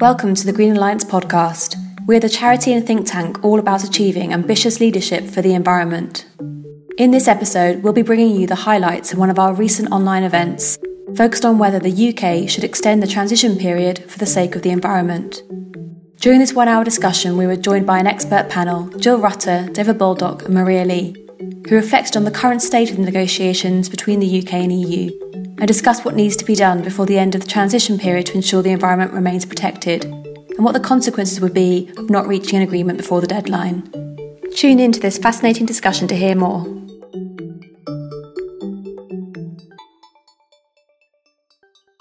Welcome to the Green Alliance podcast. We're the charity and think tank all about achieving ambitious leadership for the environment. In this episode, we'll be bringing you the highlights of one of our recent online events, focused on whether the UK should extend the transition period for the sake of the environment. During this one hour discussion, we were joined by an expert panel Jill Rutter, David Baldock, and Maria Lee, who reflected on the current state of the negotiations between the UK and EU and discussed what needs to be done before the end of the transition period to ensure the environment remains protected and what the consequences would be of not reaching an agreement before the deadline. Tune in to this fascinating discussion to hear more.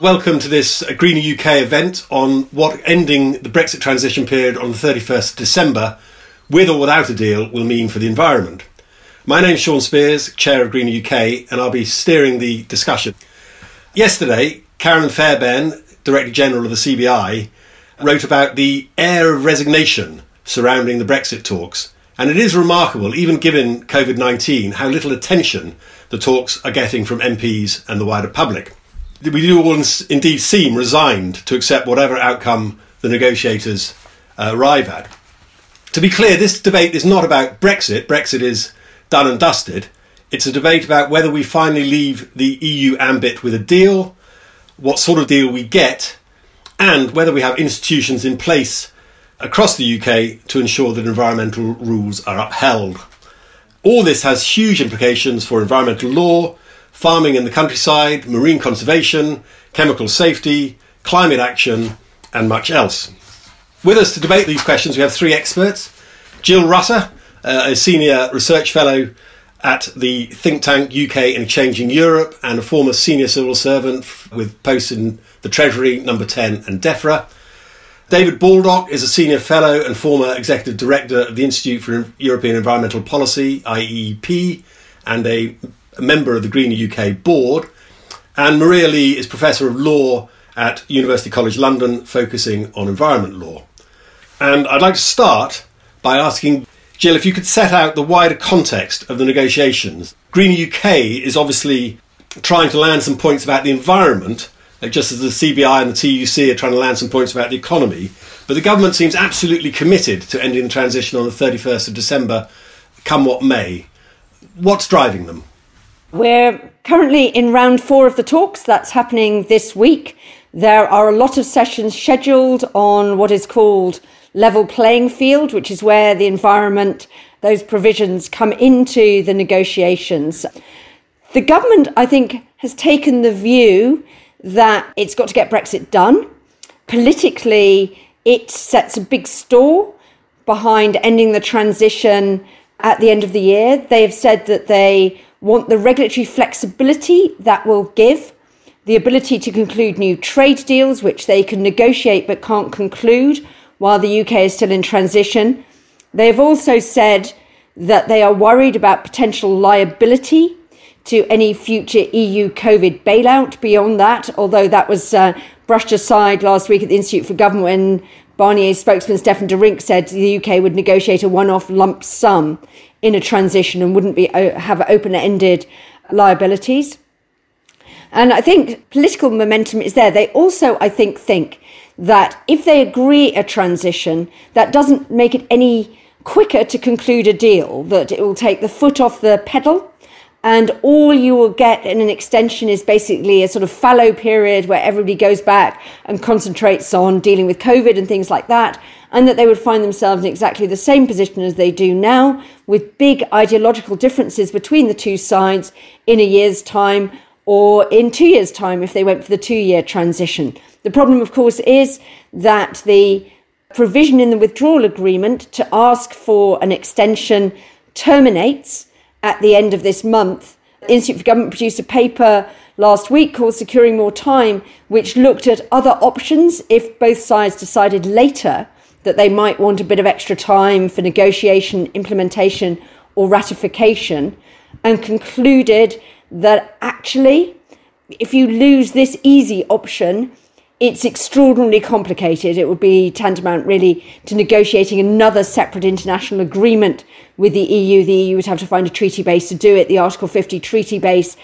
Welcome to this Greener UK event on what ending the Brexit transition period on the 31st of December, with or without a deal, will mean for the environment. My name's Shaun Spiers, Chair of Greener UK, and I'll be steering the discussion. Yesterday, Carolyn Fairbairn, Director General of the CBI, wrote about the air of resignation surrounding the Brexit talks. And it is remarkable, even given COVID 19, how little attention the talks are getting from MPs and the wider public we do all indeed seem resigned to accept whatever outcome the negotiators uh, arrive at. To be clear, this debate is not about Brexit. Brexit is done and dusted. It's a debate about whether we finally leave the EU ambit with a deal, what sort of deal we get, and whether we have institutions in place across the UK to ensure that environmental rules are upheld. All this has huge implications for environmental law, farming in the countryside, marine conservation, chemical safety, climate action, and much else. With us to debate these questions, we have three experts Jill Rutter, uh, a senior research fellow at the think tank UK in Changing Europe and a former senior civil servant with posts in the Treasury, Number 10 and DEFRA. David Baldock is a senior fellow and former executive director of the Institute for European Environmental Policy, IEP, and a a member of the Greener UK board, and Maria Lee is Professor of Law at University College London, focusing on environment law. And I'd like to start by asking Jill if you could set out the wider context of the negotiations. Greener UK is obviously trying to land some points about the environment, uh, just as the CBI and the TUC are trying to land some points about the economy. But the government seems absolutely committed to ending the transition on the 31st of December, come what may. What's driving them? We're currently in round four of the talks. That's happening this week. There are a lot of sessions scheduled on what is called level playing field, which is where the environment, those provisions come into the negotiations. The government, I think, has taken the view that it's got to get Brexit done. Politically, it sets a big store behind ending the transition at the end of the year. They have said that they want the regulatory flexibility that will give the ability to conclude new trade deals, which they can negotiate but can't conclude while the UK is still in transition. They have also said that they are worried about potential liability to any future EU COVID bailout beyond that, although that was uh, brushed aside last week at the Institute for Government when Barnier's spokesman Stefaan De Rynck said the UK would negotiate a one off lump sum in a transition and wouldn't be have open-ended liabilities. And I think political momentum is there. They also, I think, think that if they agree a transition, that doesn't make it any quicker to conclude a deal, that it will take the foot off the pedal. And all you will get in an extension is basically a sort of fallow period where everybody goes back and concentrates on dealing with COVID and things like that and that they would find themselves in exactly the same position as they do now, with big ideological differences between the two sides in a year's time or in two years' time if they went for the two year transition. The problem, of course, is that the provision in the withdrawal agreement to ask for an extension terminates at the end of this month. The Institute for Government produced a paper last week called Securing More Time, which looked at other options if both sides decided later that they might want a bit of extra time for negotiation, implementation, or ratification, and concluded that actually, if you lose this easy option, it's extraordinarily complicated. It would be tantamount, really, to negotiating another separate international agreement with the EU. The EU would have to find a treaty base to do it. The Article 50 treaty base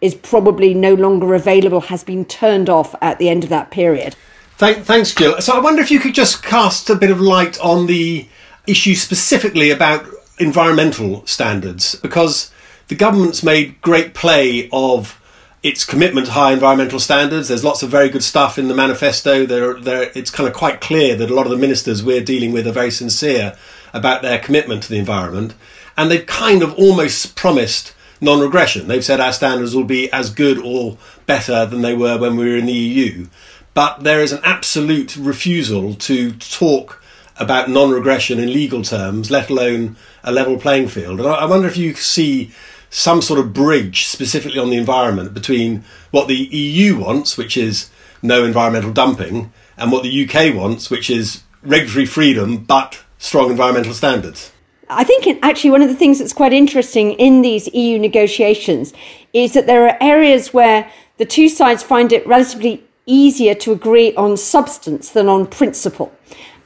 is probably no longer available has been turned off at the end of that period. Thank, thanks, Jill. So I wonder if you could just cast a bit of light on the issue specifically about environmental standards, because the government's made great play of its commitment to high environmental standards. There's lots of very good stuff in the manifesto. There, there, it's kind of quite clear that a lot of the ministers we're dealing with are very sincere about their commitment to the environment. And they've kind of almost promised non regression. They've said our standards will be as good or better than they were when we were in the EU. But there is an absolute refusal to talk about non regression in legal terms, let alone a level playing field. And I wonder if you see some sort of bridge specifically on the environment between what the EU wants, which is no environmental dumping, and what the UK wants, which is regulatory freedom but strong environmental standards. I think actually one of the things that's quite interesting in these EU negotiations is that there are areas where the two sides find it relatively easier to agree on substance than on principle.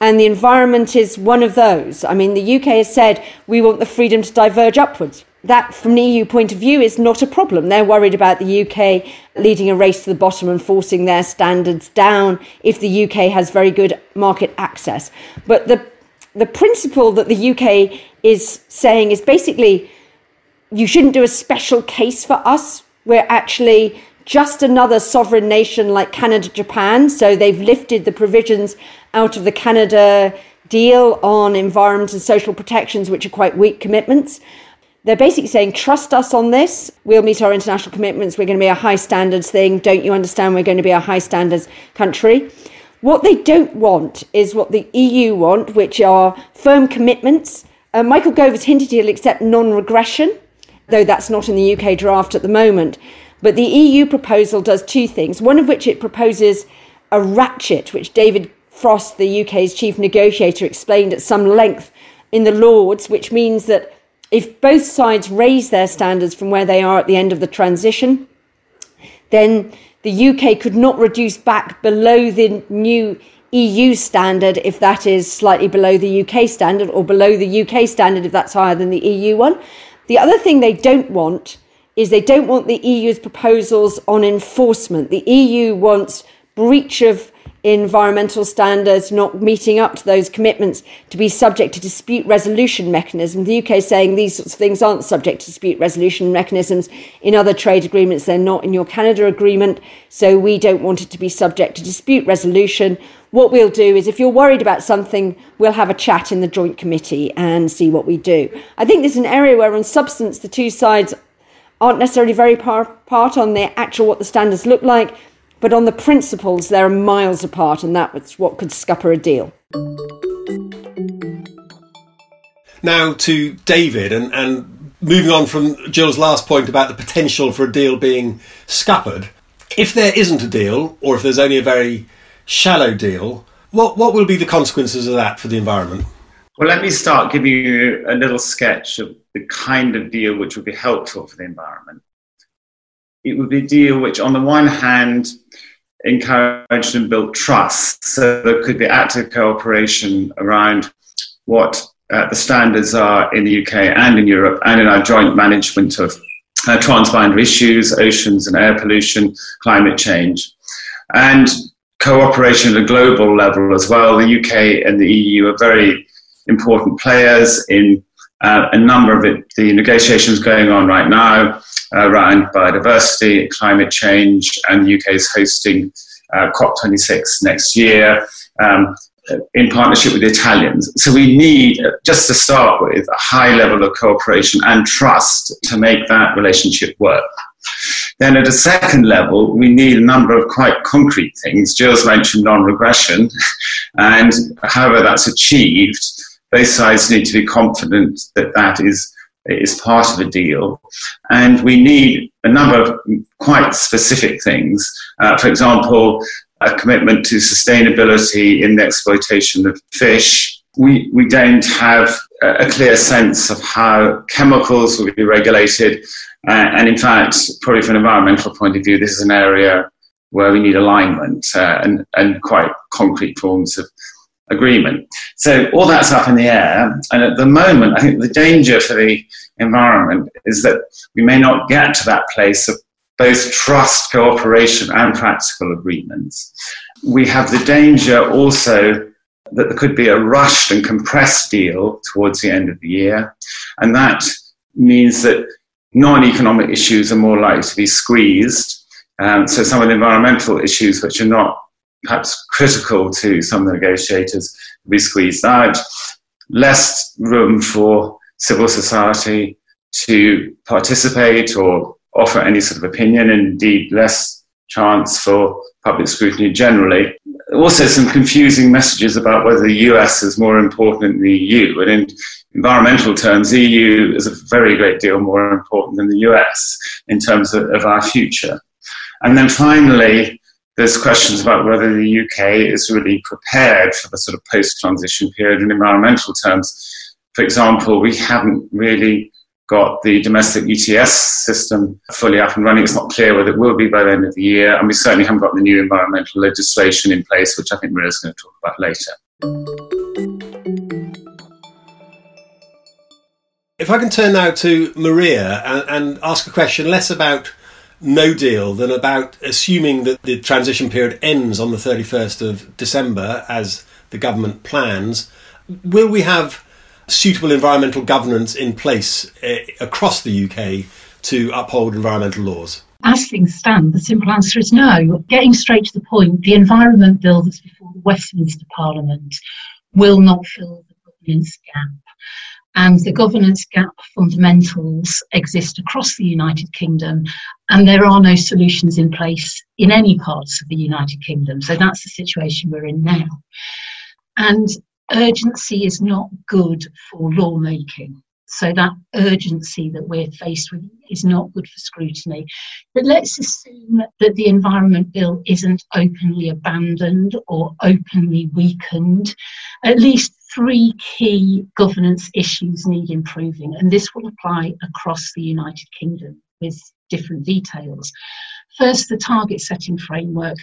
And the environment is one of those. I mean, the UK has said we want the freedom to diverge upwards that, from an EU point of view, is not a problem. They're worried about the UK leading a race to the bottom and forcing their standards down if the UK has very good market access. But the the principle that the UK is saying is basically you shouldn't do a special case for us. We're actually just another sovereign nation like Canada, Japan. So they've lifted the provisions out of the Canada deal on environment and social protections, which are quite weak commitments. They're basically saying, trust us on this. We'll meet our international commitments. We're going to be a high standards thing. Don't you understand? We're going to be a high standards country. What they don't want is what the EU want, which are firm commitments. Uh, Michael Gove has hinted he'll accept non regression, though that's not in the UK draft at the moment. But the EU proposal does two things. One of which it proposes a ratchet, which David Frost, the UK's chief negotiator, explained at some length in the Lords, which means that if both sides raise their standards from where they are at the end of the transition, then the UK could not reduce back below the new EU standard if that is slightly below the UK standard, or below the UK standard if that's higher than the EU one. The other thing they don't want is they don't want the EU's proposals on enforcement. The EU wants breach of environmental standards, not meeting up to those commitments to be subject to dispute resolution mechanisms. The UK is saying these sorts of things aren't subject to dispute resolution mechanisms in other trade agreements. They're not in your Canada agreement. So we don't want it to be subject to dispute resolution. What we'll do is if you're worried about something, we'll have a chat in the joint committee and see what we do. I think there's an area where on substance, the two sides aren't necessarily very par- part on the actual what the standards look like but on the principles, they're miles apart, and that's what could scupper a deal. Now to David, and, and moving on from Jill's last point about the potential for a deal being scuppered. If there isn't a deal, or if there's only a very shallow deal, what, what will be the consequences of that for the environment? Well, let me start giving you a little sketch of the kind of deal which would be helpful for the environment it would be a deal which, on the one hand, encouraged and built trust. So there could be active cooperation around what uh, the standards are in the UK and in Europe and in our joint management of uh, transboundary issues, oceans and air pollution, climate change. And cooperation at a global level as well. The UK and the EU are very important players in uh, a number of it, the negotiations going on right now around biodiversity, climate change, and the UK is hosting uh, COP26 next year. Um, in partnership with the Italians. So we need, just to start with, a high level of cooperation and trust to make that relationship work. Then at a second level, we need a number of quite concrete things. Jill's mentioned non-regression, and however that's achieved, both sides need to be confident that that is is part of a deal. And we need a number of quite specific things. Uh, for example, a commitment to sustainability in the exploitation of fish. We, we don't have a clear sense of how chemicals will be regulated. Uh, and in fact, probably from an environmental point of view, this is an area where we need alignment uh, and, and quite concrete forms of agreement. So all that's up in the air. And at the moment, I think the danger for the environment is that we may not get to that place of both trust, cooperation, and practical agreements. We have the danger also that there could be a rushed and compressed deal towards the end of the year, and that means that non economic issues are more likely to be squeezed. Um, so, some of the environmental issues, which are not perhaps critical to some negotiators, be squeezed out. Less room for civil society to participate or offer any sort of opinion, indeed less chance for public scrutiny generally. Also, some confusing messages about whether the US is more important than the EU. And in environmental terms, the EU is a very great deal more important than the US in terms of, of our future. And then finally, there's questions about whether the UK is really prepared for the sort of post transition period in environmental terms. For example, we haven't really got the domestic ETS system fully up and running. It's not clear whether it will be by the end of the year, and we certainly haven't got the new environmental legislation in place, which I think Maria's going to talk about later. If I can turn now to Maria and, and ask a question less about no deal than about assuming that the transition period ends on the 31st of December as the government plans, will we have suitable environmental governance in place uh, across the UK to uphold environmental laws? As things stand, the simple answer is no. Getting straight to the point, the Environment Bill that's before the Westminster Parliament will not fill the governance gap. And the governance gap fundamentals exist across the United Kingdom, and there are no solutions in place in any parts of the United Kingdom. So that's the situation we're in now. And urgency is not good for lawmaking. So that urgency that we're faced with is not good for scrutiny. But let's assume that the Environment Bill isn't openly abandoned or openly weakened. At least three key governance issues need improving, and this will apply across the United Kingdom with different details. First, the target setting framework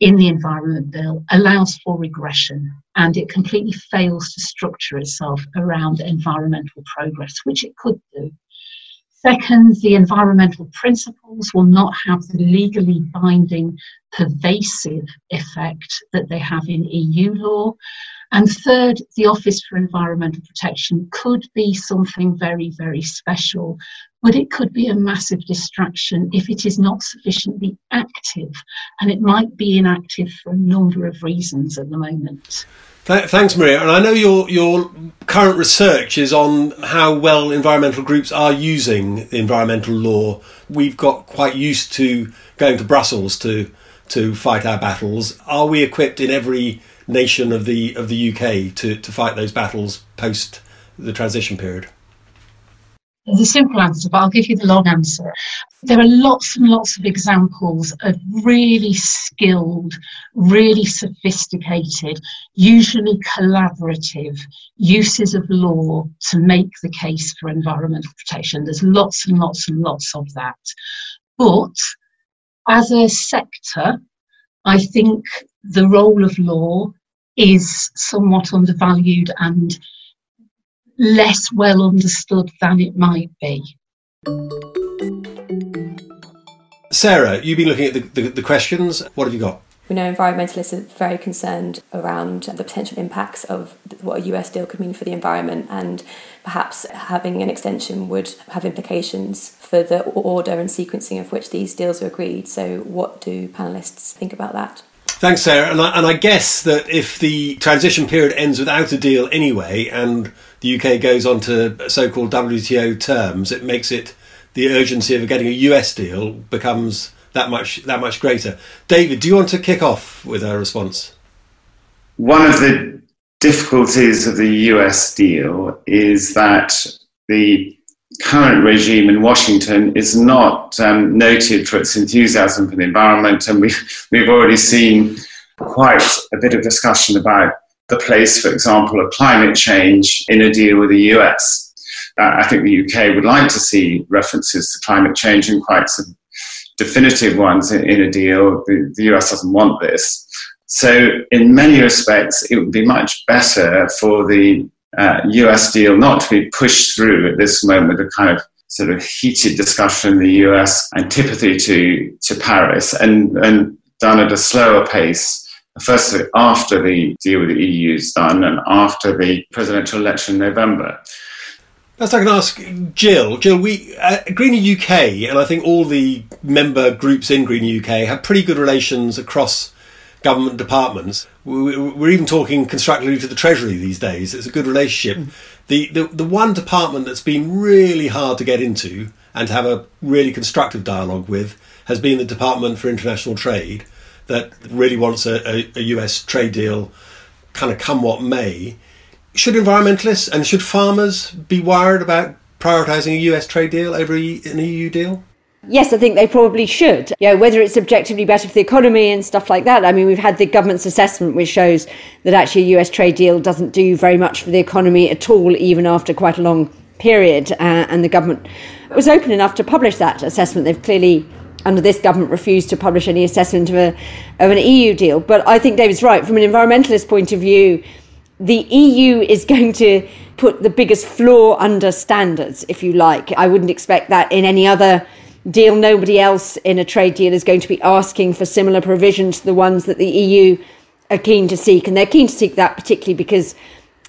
in the Environment Bill allows for regression and it completely fails to structure itself around environmental progress, which it could do. Second, the environmental principles will not have the legally binding pervasive effect that they have in EU law. And third, the Office for Environmental Protection could be something very, very special, but it could be a massive distraction if it is not sufficiently active. And it might be inactive for a number of reasons at the moment. Th- thanks, Maria. And I know your your current research is on how well environmental groups are using environmental law. We've got quite used to going to Brussels to to fight our battles. Are we equipped in every nation of the of the UK to, to fight those battles post the transition period? A simple answer, but I'll give you the long answer. There are lots and lots of examples of really skilled, really sophisticated, usually collaborative uses of law to make the case for environmental protection. There's lots and lots and lots of that. But as a sector, I think the role of law is somewhat undervalued and less well understood than it might be. Sarah, you've been looking at the, the, the questions. What have you got? We know environmentalists are very concerned around the potential impacts of what a US deal could mean for the environment, and perhaps having an extension would have implications for the order and sequencing of which these deals are agreed. So, what do panelists think about that? Thanks, Sarah. And I, and I guess that if the transition period ends without a deal anyway, and the UK goes on to so called WTO terms, it makes it the urgency of getting a US deal becomes that much that much greater. David, do you want to kick off with a response? One of the difficulties of the US deal is that the current regime in Washington is not um, noted for its enthusiasm for the environment, and we've, we've already seen quite a bit of discussion about the place, for example, of climate change in a deal with the US. Uh, I think the UK would like to see references to climate change and quite some definitive ones in, in a deal. The, the US doesn't want this. So, in many respects, it would be much better for the uh, US deal not to be pushed through at this moment, a kind of sort of heated discussion in the US, antipathy to, to Paris, and, and done at a slower pace. First, after the deal with the EU is done and after the presidential election in November. Perhaps I can ask Jill. Jill, we uh, Greener UK, and I think all the member groups in Greener UK have pretty good relations across government departments. We're even talking constructively to the Treasury these days. It's a good relationship. Mm. The, the the one department that's been really hard to get into and to have a really constructive dialogue with has been the Department for International Trade, that really wants a, a, a US trade deal, kind of come what may. Should environmentalists and should farmers be worried about prioritising a US trade deal over an EU deal? Yes, I think they probably should. Yeah, whether it's objectively better for the economy and stuff like that. I mean, we've had the government's assessment which shows that actually a US trade deal doesn't do very much for the economy at all, even after quite a long period. Uh, and the government was open enough to publish that assessment. They've clearly, under this government, refused to publish any assessment of, a, of an EU deal. But I think David's right. From an environmentalist point of view, the EU is going to put the biggest flaw under standards, if you like. I wouldn't expect that in any other deal, nobody else in a trade deal is going to be asking for similar provisions to the ones that the EU are keen to seek. And they're keen to seek that particularly because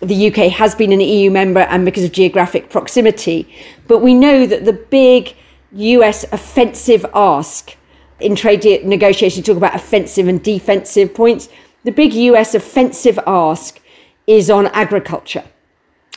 the UK has been an EU member and because of geographic proximity. But we know that the big US offensive ask in trade negotiations, talk about offensive and defensive points. The big US offensive ask is on agriculture.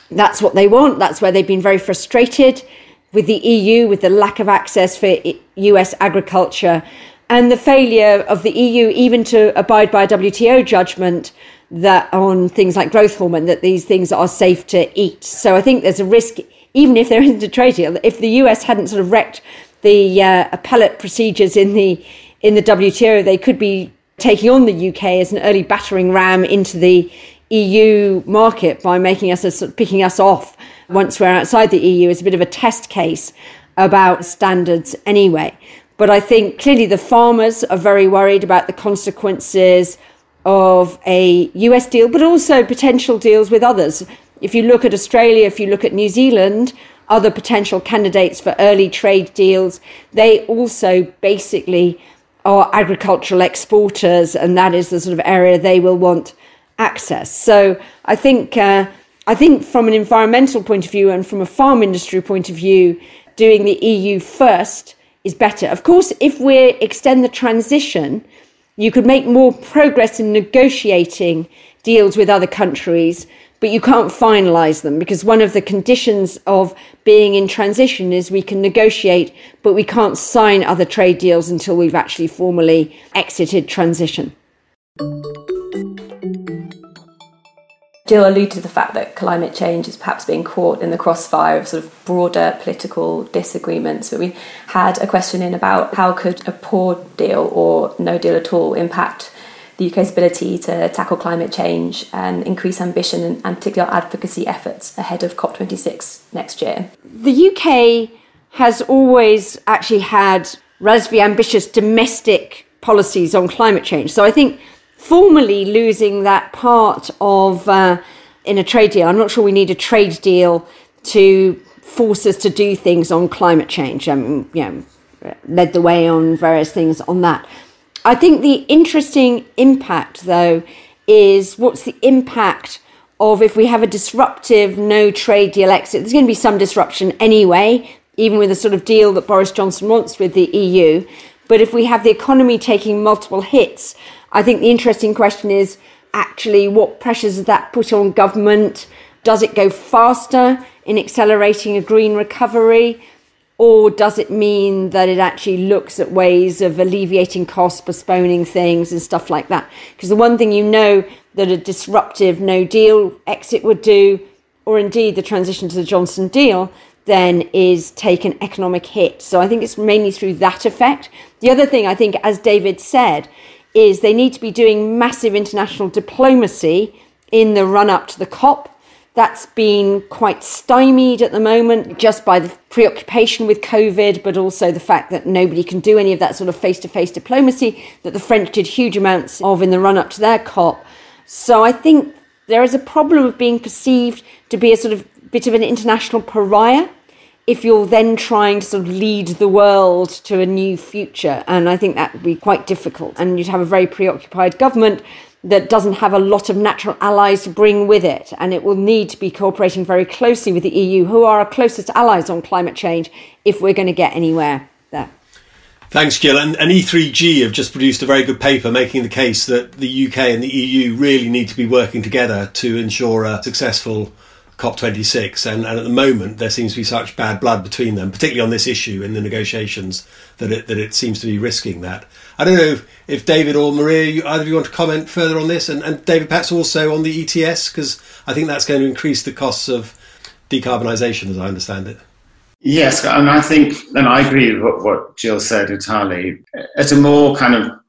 That's what they want. That's where they've been very frustrated with the EU, with the lack of access for US agriculture, and the failure of the EU even to abide by a WTO judgment that on things like growth hormone that these things are safe to eat. So I think there's a risk, even if there isn't a trade deal, if the US hadn't sort of wrecked the uh, appellate procedures in the in the WTO, they could be taking on the UK as an early battering ram into the EU market by making us a, sort of picking us off once we're outside the EU is a bit of a test case about standards anyway. But I think clearly the farmers are very worried about the consequences of a US deal, but also potential deals with others. If you look at Australia, if you look at New Zealand, other potential candidates for early trade deals, they also basically are agricultural exporters, and that is the sort of area they will want access. So I think uh, I think from an environmental point of view and from a farm industry point of view, doing the EU first is better. Of course, if we extend the transition, you could make more progress in negotiating deals with other countries, but you can't finalize them because one of the conditions of being in transition is we can negotiate, but we can't sign other trade deals until we've actually formally exited transition. Jill alluded to the fact that climate change is perhaps being caught in the crossfire of sort of broader political disagreements. But we had a question in about how could a poor deal or no deal at all impact the UK's ability to tackle climate change and increase ambition and, and particularly our advocacy efforts ahead of COP26 next year. The UK has always actually had relatively ambitious domestic policies on climate change. So I think formally losing that part of uh, in a trade deal. I'm not sure we need a trade deal to force us to do things on climate change. Um, you know, led the way on various things on that. I think the interesting impact, though, is what's the impact of if we have a disruptive no trade deal exit? There's going to be some disruption anyway, even with the sort of deal that Boris Johnson wants with the EU. But if we have the economy taking multiple hits, I think the interesting question is actually what pressures does that put on government? Does it go faster in accelerating a green recovery? Or does it mean that it actually looks at ways of alleviating costs, postponing things, and stuff like that? Because the one thing you know that a disruptive no deal exit would do, or indeed the transition to the Johnson deal, then is take an economic hit. So I think it's mainly through that effect. The other thing I think, as David said, is they need to be doing massive international diplomacy in the run up to the COP. That's been quite stymied at the moment just by the preoccupation with COVID, but also the fact that nobody can do any of that sort of face to face diplomacy that the French did huge amounts of in the run up to their COP. So I think there is a problem of being perceived to be a sort of bit of an international pariah if you're then trying to sort of lead the world to a new future. And I think that would be quite difficult. And you'd have a very preoccupied government that doesn't have a lot of natural allies to bring with it. And it will need to be cooperating very closely with the EU, who are our closest allies on climate change, if we're going to get anywhere there. Thanks, Jill. And, and, E3G have just produced a very good paper making the case that the UK and the EU really need to be working together to ensure a successful COP26, and, and, at the moment there seems to be such bad blood between them, particularly on this issue in the negotiations, that it, that it seems to be risking that. I don't know if, if David or Maria, you, either of you want to comment further on this, and, and David, perhaps also on the ETS, because I think that's going to increase the costs of decarbonisation, as I understand it. Yes, and I think, and I agree with what, what Jill said entirely. At a more kind of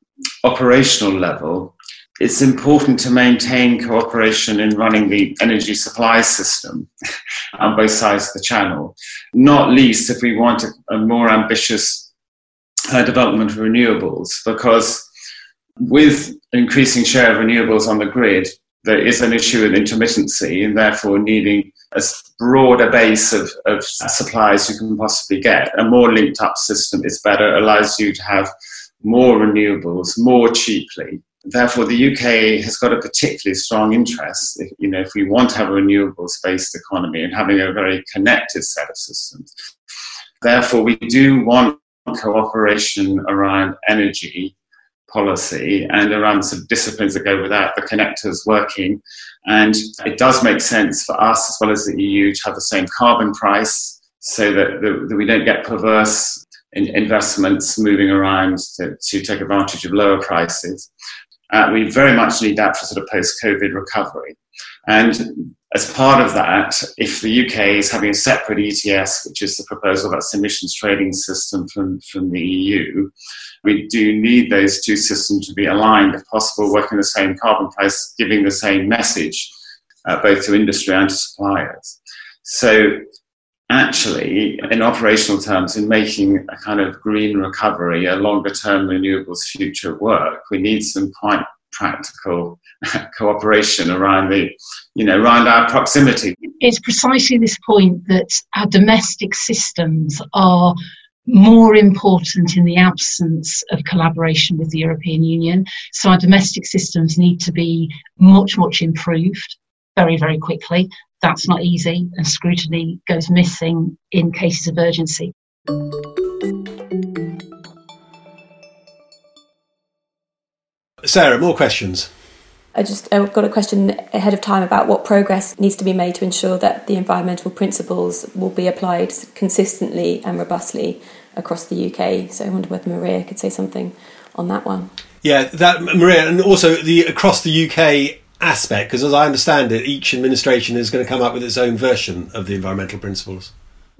operational level, it's important to maintain cooperation in running the energy supply system on both sides of the channel, not least if we want a, a more ambitious uh, development of renewables, because with increasing share of renewables on the grid, there is an issue with intermittency and therefore needing a broader base of, of supplies you can possibly get. A more linked up system is better, allows you to have more renewables more cheaply therefore, the UK has got a particularly strong interest, you know, if we want to have a renewables-based economy and having a very connected set of systems. Therefore, we do want cooperation around energy policy and around some disciplines that go with that, the connectors working. And it does make sense for us as well as the EU to have the same carbon price so that, that we don't get perverse investments moving around to, to take advantage of lower prices. Uh, we very much need that for sort of post-COVID recovery. And as part of that, if the UK is having a separate ETS, which is the proposal about emissions trading system from, from the EU, we do need those two systems to be aligned, if possible, working the same carbon price, giving the same message, uh, both to industry and to suppliers. So actually, in operational terms, in making a kind of green recovery, a longer term renewables future work, we need some quite practical cooperation around the, you know, around our proximity. It's precisely this point that our domestic systems are more important in the absence of collaboration with the European Union. So our domestic systems need to be much, much improved very, very quickly. That's not easy, and scrutiny goes missing in cases of urgency. Sarah, more questions. I just I got a question ahead of time about what progress needs to be made to ensure that the environmental principles will be applied consistently and robustly across the UK. So I wonder whether Maria could say something on that one. Yeah, that Maria, and also the across the UK aspect, because as I understand it, each administration is going to come up with its own version of the environmental principles.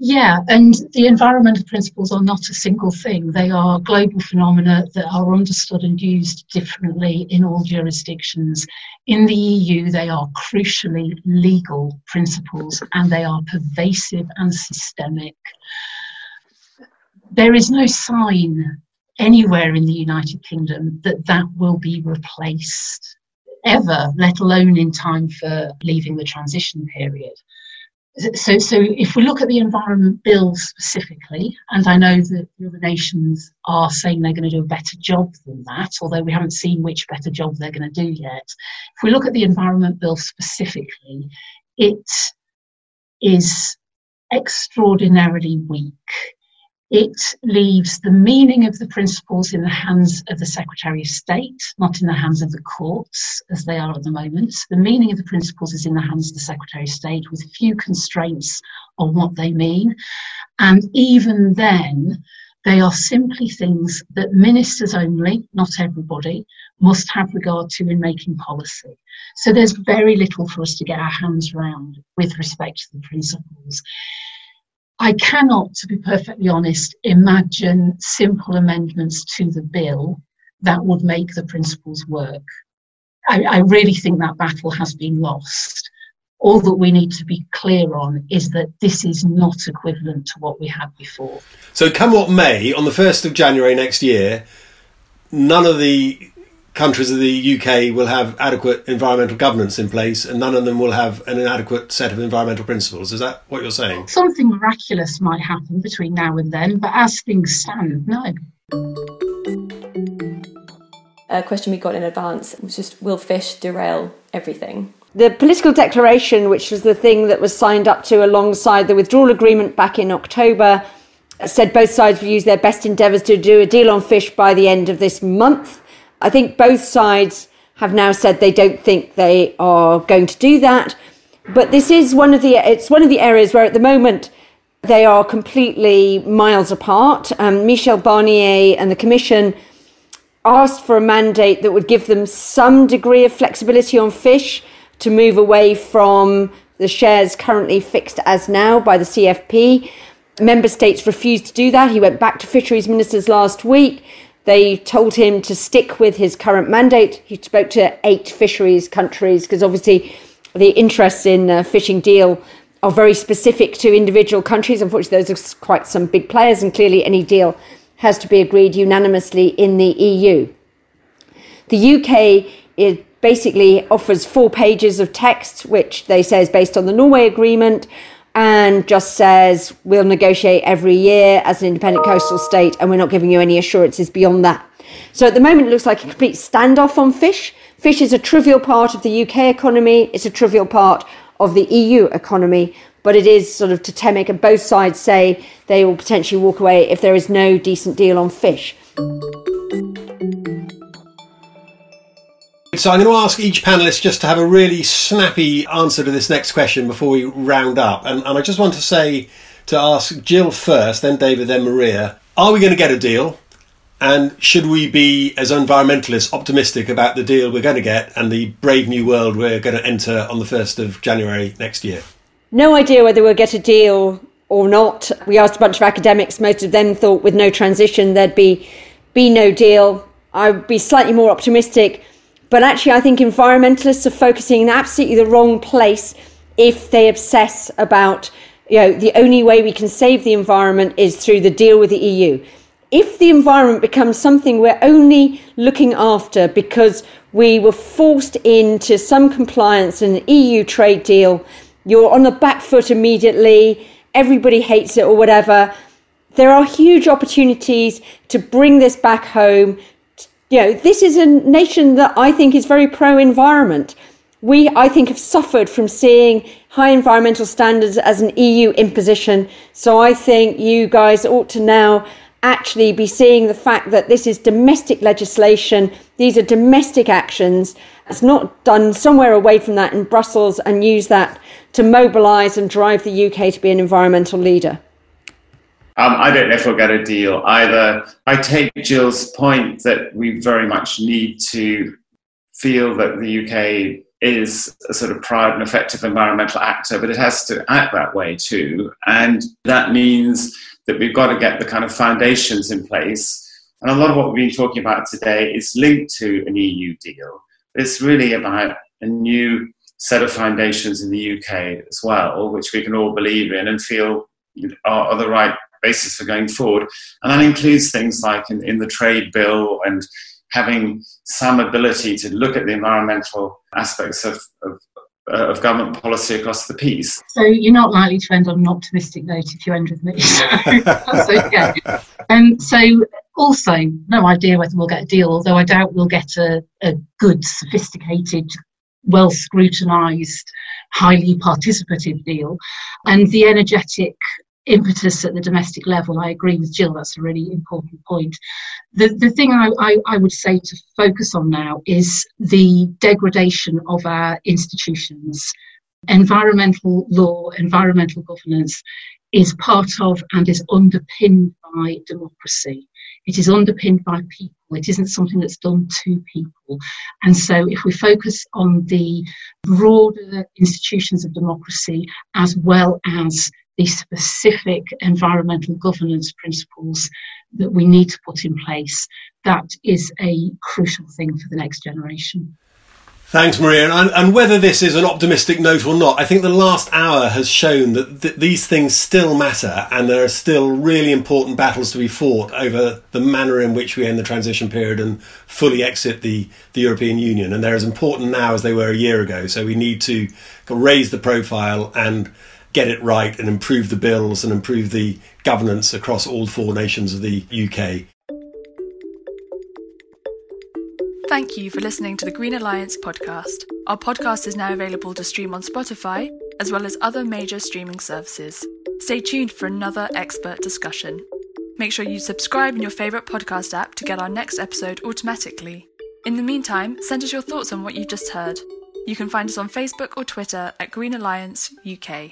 Yeah, and the environmental principles are not a single thing. They are global phenomena that are understood and used differently in all jurisdictions. In the EU, they are crucially legal principles and they are pervasive and systemic. There is no sign anywhere in the United Kingdom that that will be replaced ever, let alone in time for leaving the transition period. So, so if we look at the Environment Bill specifically, and I know that the other nations are saying they're going to do a better job than that, although we haven't seen which better job they're going to do yet. If we look at the Environment Bill specifically, it is extraordinarily weak it leaves the meaning of the principles in the hands of the Secretary of State, not in the hands of the courts, as they are at the moment. The meaning of the principles is in the hands of the Secretary of State with few constraints on what they mean. And even then, they are simply things that ministers only, not everybody, must have regard to in making policy. So there's very little for us to get our hands around with respect to the principles. I cannot, to be perfectly honest, imagine simple amendments to the bill that would make the principles work. I, I, really think that battle has been lost. All that we need to be clear on is that this is not equivalent to what we had before. So, come what may, on the 1st of January next year, none of the countries of the UK will have adequate environmental governance in place and none of them will have an inadequate set of environmental principles. Is that what you're saying? Something miraculous might happen between now and then, but as things stand, no. A question we got in advance was just will fish derail everything? The political declaration, which was the thing that was signed up to alongside the withdrawal agreement back in October, said both sides would use their best endeavours to do a deal on fish by the end of this month. I think both sides have now said they don't think they are going to do that. But this is one of the it's one of the areas where at the moment they are completely miles apart. Um, Michel Barnier and the Commission asked for a mandate that would give them some degree of flexibility on fish to move away from the shares currently fixed as now by the CFP. Member states refused to do that. He went back to fisheries ministers last week. They told him to stick with his current mandate. He spoke to eight fisheries countries because obviously the interests in a fishing deal are very specific to individual countries. Unfortunately, those are quite some big players, and clearly any deal has to be agreed unanimously in the EU. The UK is basically offers four pages of text, which they say is based on the Norway agreement, and just says we'll negotiate every year as an independent coastal state, and we're not giving you any assurances beyond that. So at the moment, it looks like a complete standoff on fish. Fish is a trivial part of the UK economy, it's a trivial part of the EU economy, but it is sort of totemic, and both sides say they will potentially walk away if there is no decent deal on fish. So I'm going to ask each panelist just to have a really snappy answer to this next question before we round up. And, and I just want to say to ask Jill first, then David, then Maria, are we going to get a deal? And should we be, as environmentalists, optimistic about the deal we're going to get and the brave new world we're going to enter on the 1st of January next year? No idea whether we'll get a deal or not. We asked a bunch of academics. Most of them thought with no transition there'd be, be no deal. I'd be slightly more optimistic but actually, I think environmentalists are focusing in absolutely the wrong place if they obsess about, you know, the only way we can save the environment is through the deal with the EU. If the environment becomes something we're only looking after because we were forced into some compliance in an EU trade deal, you're on the back foot immediately, everybody hates it or whatever. There are huge opportunities to bring this back home, you know, this is a nation that I think is very pro environment. We, I think, have suffered from seeing high environmental standards as an EU imposition. So I think you guys ought to now actually be seeing the fact that this is domestic legislation, these are domestic actions. It's not done somewhere away from that in Brussels and use that to mobilise and drive the UK to be an environmental leader. Um, I don't know if we'll get a deal either. I take Jill's point that we very much need to feel that the UK is a sort of proud and effective environmental actor, but it has to act that way too. And that means that we've got to get the kind of foundations in place. And a lot of what we've been talking about today is linked to an EU deal. It's really about a new set of foundations in the UK as well, which we can all believe in and feel are, are the right basis for going forward. And that includes things like in, in the trade bill and having some ability to look at the environmental aspects of, of, uh, of government policy across the piece. So you're not likely to end on an optimistic note if you end with me. So that's okay. Um, so also, no idea whether we'll get a deal, although I doubt we'll get a, a good, sophisticated, well scrutinised, highly participative deal. And the energetic impetus at the domestic level. I agree with Jill, that's a really important point. The, the thing I, I, I, would say to focus on now is the degradation of our institutions. Environmental law, environmental governance is part of and is underpinned by democracy. It is underpinned by people. It isn't something that's done to people. And so, if we focus on the broader institutions of democracy as well as specific environmental governance principles that we need to put in place. That is a crucial thing for the next generation. Thanks, Maria. And, and, whether this is an optimistic note or not, I think the last hour has shown that th- these things still matter and there are still really important battles to be fought over the manner in which we end the transition period and fully exit the, the European Union. And they're as important now as they were a year ago. So we need to raise the profile and get it right and improve the bills and improve the governance across all four nations of the UK. Thank you for listening to the Green Alliance podcast. Our podcast is now available to stream on Spotify, as well as other major streaming services. Stay tuned for another expert discussion. Make sure you subscribe in your favourite podcast app to get our next episode automatically. In the meantime, send us your thoughts on what you just heard. You can find us on Facebook or Twitter at Green Alliance UK.